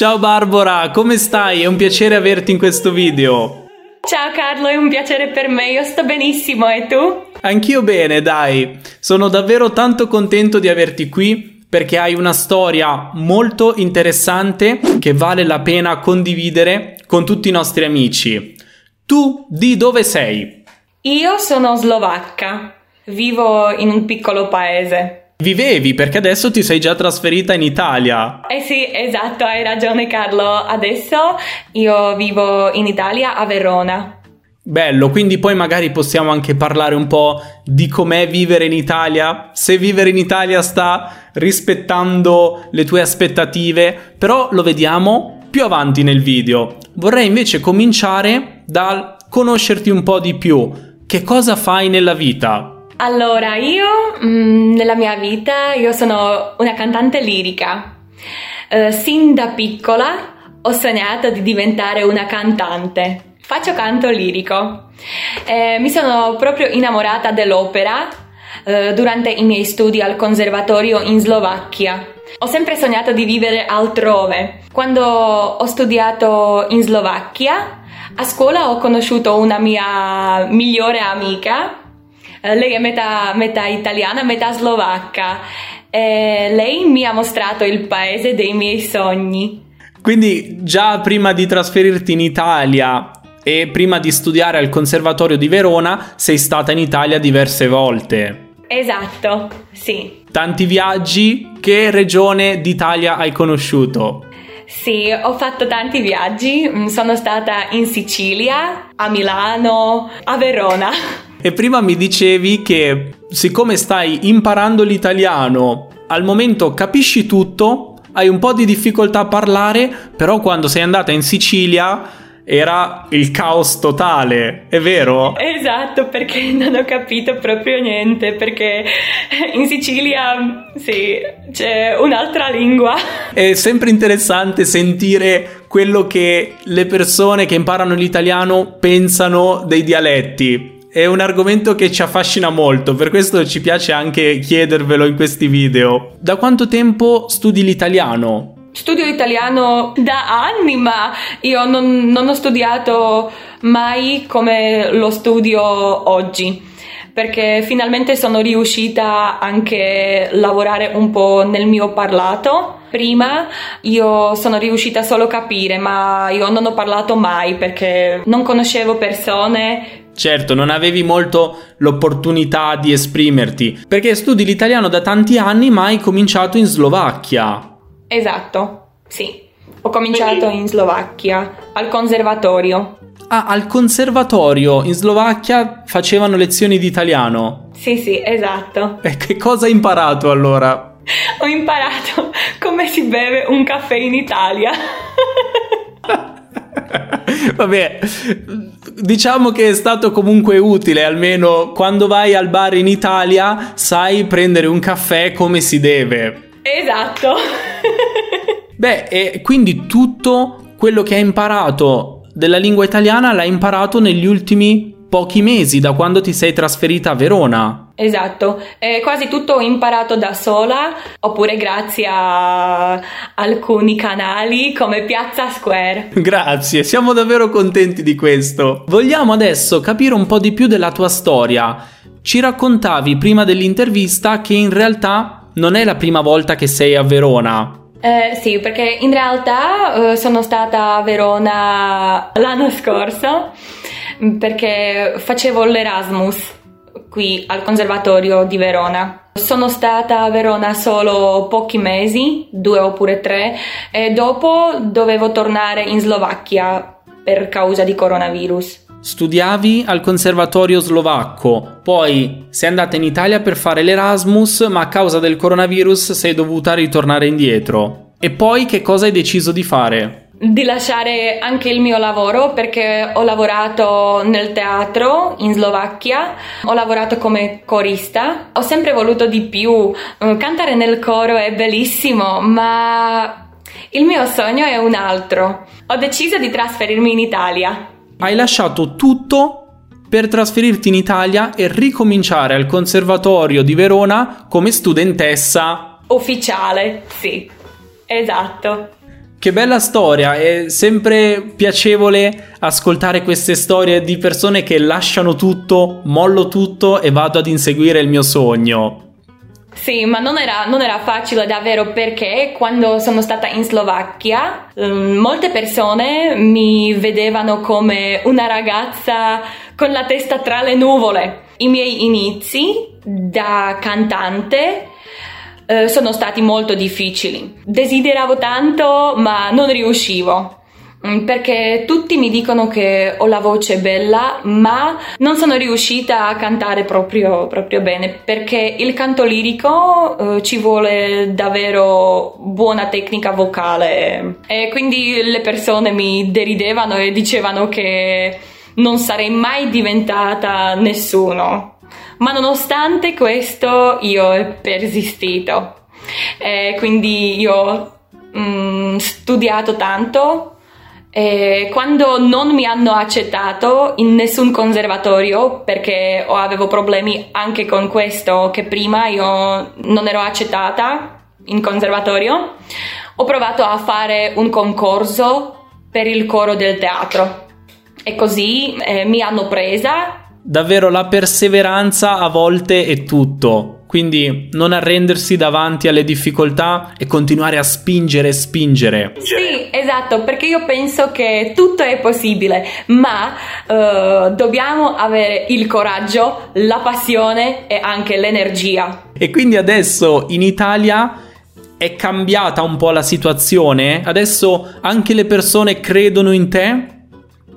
Ciao Barbara, come stai? È un piacere averti in questo video. Ciao Carlo, è un piacere per me, io sto benissimo e tu? Anch'io bene, dai. Sono davvero tanto contento di averti qui perché hai una storia molto interessante che vale la pena condividere con tutti i nostri amici. Tu di dove sei? Io sono slovacca, vivo in un piccolo paese. Vivevi perché adesso ti sei già trasferita in Italia. Eh sì, esatto, hai ragione Carlo. Adesso io vivo in Italia a Verona. Bello, quindi poi magari possiamo anche parlare un po' di com'è vivere in Italia, se vivere in Italia sta rispettando le tue aspettative, però lo vediamo più avanti nel video. Vorrei invece cominciare dal conoscerti un po' di più. Che cosa fai nella vita? Allora, io mm, nella mia vita io sono una cantante lirica. Uh, sin da piccola ho sognato di diventare una cantante. Faccio canto lirico. Eh, mi sono proprio innamorata dell'opera uh, durante i miei studi al conservatorio in Slovacchia. Ho sempre sognato di vivere altrove. Quando ho studiato in Slovacchia, a scuola ho conosciuto una mia migliore amica eh, lei è metà, metà italiana, metà slovacca. E lei mi ha mostrato il paese dei miei sogni. Quindi già prima di trasferirti in Italia e prima di studiare al Conservatorio di Verona sei stata in Italia diverse volte. Esatto, sì. Tanti viaggi, che regione d'Italia hai conosciuto? Sì, ho fatto tanti viaggi, mm, sono stata in Sicilia, a Milano, a Verona. E prima mi dicevi che siccome stai imparando l'italiano, al momento capisci tutto, hai un po' di difficoltà a parlare, però quando sei andata in Sicilia era il caos totale, è vero? Esatto, perché non ho capito proprio niente, perché in Sicilia sì, c'è un'altra lingua. È sempre interessante sentire quello che le persone che imparano l'italiano pensano dei dialetti è un argomento che ci affascina molto, per questo ci piace anche chiedervelo in questi video. Da quanto tempo studi l'italiano? Studio italiano da anni, ma io non, non ho studiato mai come lo studio oggi perché finalmente sono riuscita anche a lavorare un po' nel mio parlato. Prima io sono riuscita solo a capire, ma io non ho parlato mai perché non conoscevo persone. Certo, non avevi molto l'opportunità di esprimerti, perché studi l'italiano da tanti anni, ma hai cominciato in Slovacchia. Esatto, sì. Ho cominciato in Slovacchia, al conservatorio. Ah, al conservatorio in Slovacchia facevano lezioni di italiano. Sì, sì, esatto. E che cosa hai imparato allora? Ho imparato come si beve un caffè in Italia. Vabbè, diciamo che è stato comunque utile, almeno quando vai al bar in Italia sai prendere un caffè come si deve. Esatto. Beh, e quindi tutto quello che hai imparato della lingua italiana l'hai imparato negli ultimi pochi mesi, da quando ti sei trasferita a Verona. Esatto, eh, quasi tutto ho imparato da sola, oppure grazie a alcuni canali come Piazza Square. Grazie, siamo davvero contenti di questo. Vogliamo adesso capire un po' di più della tua storia. Ci raccontavi prima dell'intervista che in realtà non è la prima volta che sei a Verona. Eh, sì, perché in realtà eh, sono stata a Verona l'anno scorso mm, perché facevo l'Erasmus qui al Conservatorio di Verona. Sono stata a Verona solo pochi mesi, due oppure tre, e dopo dovevo tornare in Slovacchia per causa di coronavirus. Studiavi al conservatorio slovacco, poi sei andata in Italia per fare l'Erasmus, ma a causa del coronavirus sei dovuta ritornare indietro. E poi che cosa hai deciso di fare? di lasciare anche il mio lavoro perché ho lavorato nel teatro in Slovacchia, ho lavorato come corista, ho sempre voluto di più, eh, cantare nel coro è bellissimo, ma il mio sogno è un altro. Ho deciso di trasferirmi in Italia. Hai lasciato tutto per trasferirti in Italia e ricominciare al Conservatorio di Verona come studentessa ufficiale, sì. Esatto. Che bella storia, è sempre piacevole ascoltare queste storie di persone che lasciano tutto, mollo tutto e vado ad inseguire il mio sogno. Sì, ma non era, non era, facile davvero perché quando sono stata in Slovacchia um, molte persone mi vedevano come una ragazza con la testa tra le nuvole. I miei inizi da cantante eh, sono stati molto difficili. Desideravo tanto, ma non riuscivo. Mm, perché tutti mi dicono che ho la voce bella, ma non sono riuscita a cantare proprio, proprio bene perché il canto lirico eh, ci vuole davvero buona tecnica vocale e quindi le persone mi deridevano e dicevano che non sarei mai diventata nessuno ma nonostante questo io ho persistito. Eh, quindi io ho mm, studiato tanto e quando non mi hanno accettato in nessun conservatorio perché avevo problemi anche con questo che prima io non ero accettata in conservatorio ho provato a fare un concorso per il coro del teatro e così eh, mi hanno presa davvero la perseveranza a volte è tutto. Quindi non arrendersi davanti alle difficoltà e continuare a spingere e spingere. Sì, esatto, perché io penso che tutto è possibile, ma uh, dobbiamo avere il coraggio, la passione e anche l'energia. E quindi adesso in Italia è cambiata un po' la situazione? Adesso anche le persone credono in te?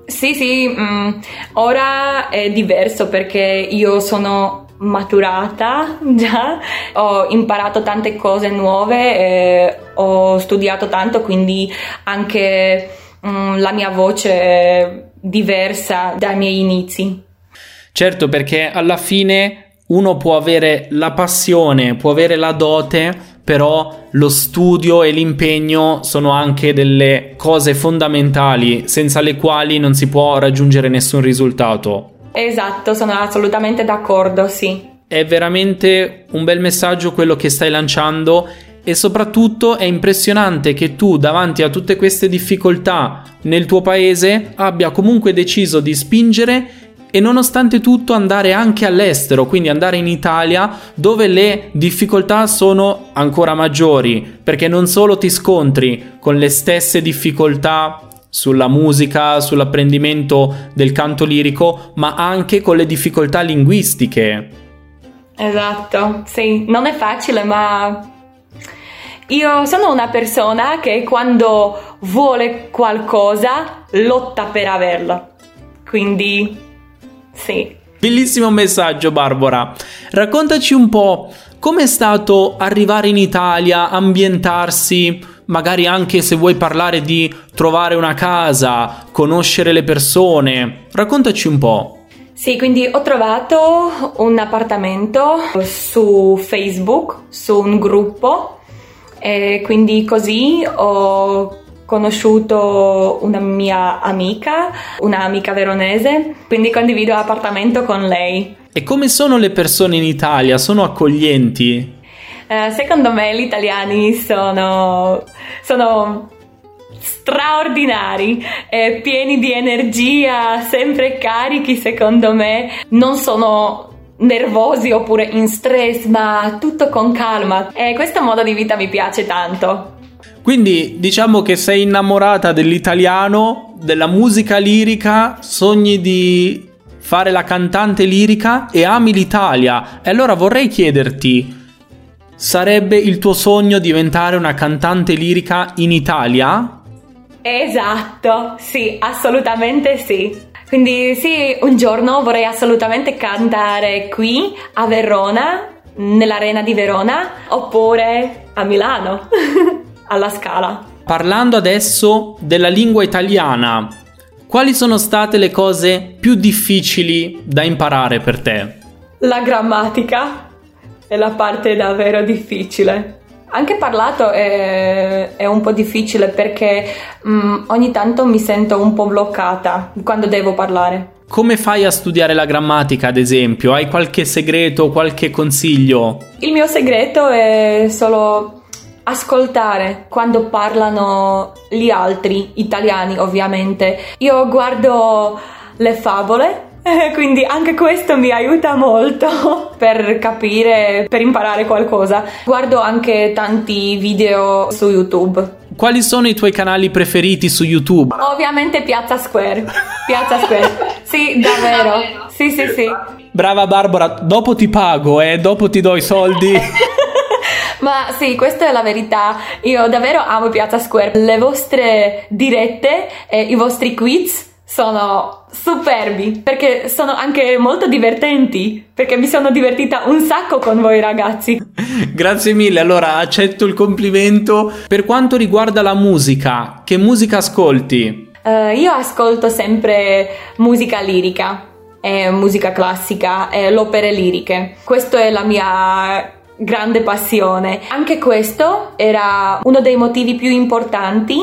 Sì, sì, mm, ora è diverso perché io sono maturata già, ho imparato tante cose nuove, ho studiato tanto, quindi anche mm, la mia voce è diversa dai miei inizi. Certo, perché alla fine uno può avere la passione, può avere la dote, però lo studio e l'impegno sono anche delle cose fondamentali senza le quali non si può raggiungere nessun risultato. Esatto, sono assolutamente d'accordo, sì. È veramente un bel messaggio quello che stai lanciando e soprattutto è impressionante che tu davanti a tutte queste difficoltà nel tuo paese abbia comunque deciso di spingere e nonostante tutto andare anche all'estero, quindi andare in Italia dove le difficoltà sono ancora maggiori, perché non solo ti scontri con le stesse difficoltà sulla musica, sull'apprendimento del canto lirico, ma anche con le difficoltà linguistiche. Esatto, sì, non è facile, ma io sono una persona che quando vuole qualcosa lotta per averlo. Quindi sì. Bellissimo messaggio Barbara. Raccontaci un po' com'è stato arrivare in Italia, ambientarsi, magari anche se vuoi parlare di trovare una casa, conoscere le persone. Raccontaci un po'. Sì, quindi ho trovato un appartamento su Facebook, su un gruppo e quindi così ho conosciuto una mia amica, un'amica veronese, quindi condivido appartamento con lei. E come sono le persone in Italia? Sono accoglienti? Uh, secondo me gli italiani sono, sono straordinari, eh, pieni di energia, sempre carichi secondo me, non sono nervosi oppure in stress, ma tutto con calma e questo modo di vita mi piace tanto. Quindi diciamo che sei innamorata dell'italiano, della musica lirica, sogni di fare la cantante lirica e ami l'Italia. E allora vorrei chiederti, sarebbe il tuo sogno diventare una cantante lirica in Italia? Esatto, sì, assolutamente sì. Quindi sì, un giorno vorrei assolutamente cantare qui a Verona, nell'arena di Verona, oppure a Milano. alla Scala. Parlando adesso della lingua italiana, quali sono state le cose più difficili da imparare per te? La grammatica è la parte davvero difficile. Anche parlato è, è un po' difficile perché um, ogni tanto mi sento un po' bloccata quando devo parlare. Come fai a studiare la grammatica, ad esempio? Hai qualche segreto, qualche consiglio? Il mio segreto è solo ascoltare quando parlano gli altri, italiani ovviamente. Io guardo le favole quindi anche questo mi aiuta molto per capire, per imparare qualcosa. Guardo anche tanti video su YouTube. Quali sono i tuoi canali preferiti su YouTube? Ovviamente Piazza Square. Piazza Square. Sì, davvero. Sì, sì, sì. Brava Barbara, dopo ti pago, eh, dopo ti do i soldi. Ma sì, questa è la verità. Io davvero amo Piazza Square. Le vostre dirette e i vostri quiz sono superbi perché sono anche molto divertenti perché mi sono divertita un sacco con voi ragazzi. Grazie mille, allora accetto il complimento. Per quanto riguarda la musica, che musica ascolti? Uh, io ascolto sempre musica lirica, e musica classica e l'opere liriche. Questa è la mia grande passione. Anche questo era uno dei motivi più importanti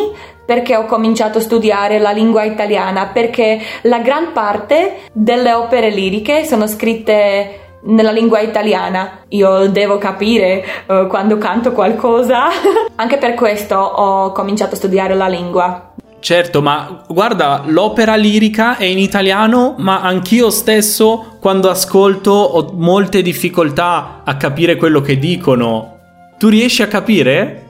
perché ho cominciato a studiare la lingua italiana, perché la gran parte delle opere liriche sono scritte nella lingua italiana. Io devo capire uh, quando canto qualcosa. Anche per questo ho cominciato a studiare la lingua. Certo, ma guarda, l'opera lirica è in italiano, ma anch'io stesso quando ascolto ho molte difficoltà a capire quello che dicono. Tu riesci a capire?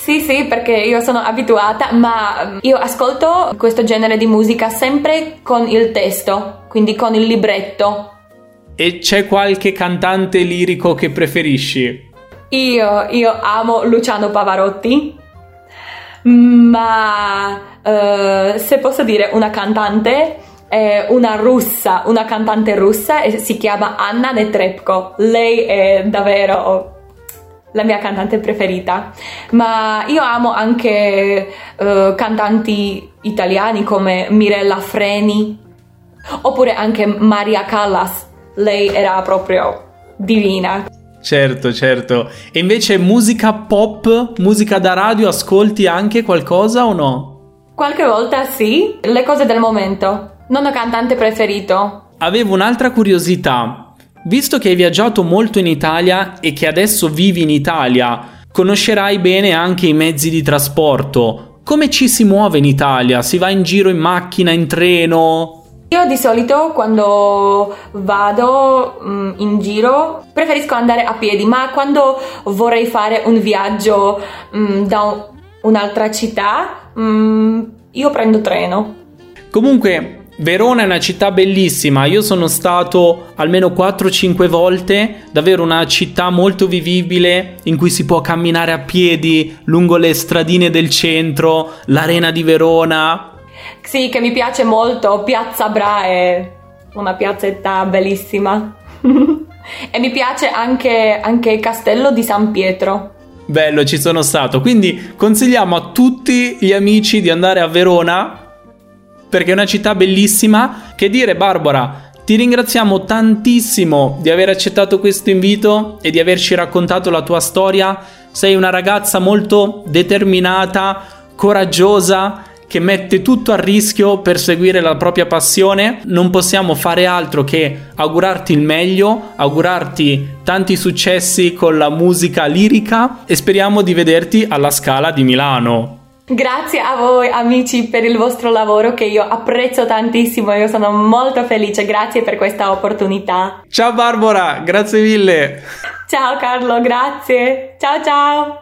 Sì, sì, perché io sono abituata, ma mm, io ascolto questo genere di musica sempre con il testo, quindi con il libretto. E c'è qualche cantante lirico che preferisci? Io, io amo Luciano Pavarotti, ma uh, se posso dire una cantante, è una russa, una cantante russa e si chiama Anna Netrebko. Lei è davvero la mia cantante preferita, ma io amo anche uh, cantanti italiani come Mirella Freni oppure anche Maria Callas, lei era proprio divina. Certo, certo. E invece musica pop, musica da radio, ascolti anche qualcosa o no? Qualche volta sì, le cose del momento. Non ho cantante preferito. Avevo un'altra curiosità. Visto che hai viaggiato molto in Italia e che adesso vivi in Italia, conoscerai bene anche i mezzi di trasporto. Come ci si muove in Italia? Si va in giro in macchina, in treno? Io di solito quando vado mm, in giro preferisco andare a piedi, ma quando vorrei fare un viaggio mm, da un, un'altra città, mm, io prendo treno. Comunque, Verona è una città bellissima, io sono stato almeno 4-5 volte, davvero una città molto vivibile in cui si può camminare a piedi lungo le stradine del centro, l'arena di Verona. Sì, che mi piace molto, Piazza Bra è una piazzetta bellissima. e mi piace anche, anche il castello di San Pietro. Bello, ci sono stato. Quindi consigliamo a tutti gli amici di andare a Verona perché è una città bellissima. Che dire, Barbara? Ti ringraziamo tantissimo di aver accettato questo invito e di averci raccontato la tua storia. Sei una ragazza molto determinata, coraggiosa, che mette tutto a rischio per seguire la propria passione. Non possiamo fare altro che augurarti il meglio, augurarti tanti successi con la musica lirica e speriamo di vederti alla Scala di Milano. Grazie a voi amici per il vostro lavoro che io apprezzo tantissimo, io sono molto felice, grazie per questa opportunità. Ciao Barbara, grazie mille. Ciao Carlo, grazie. Ciao ciao.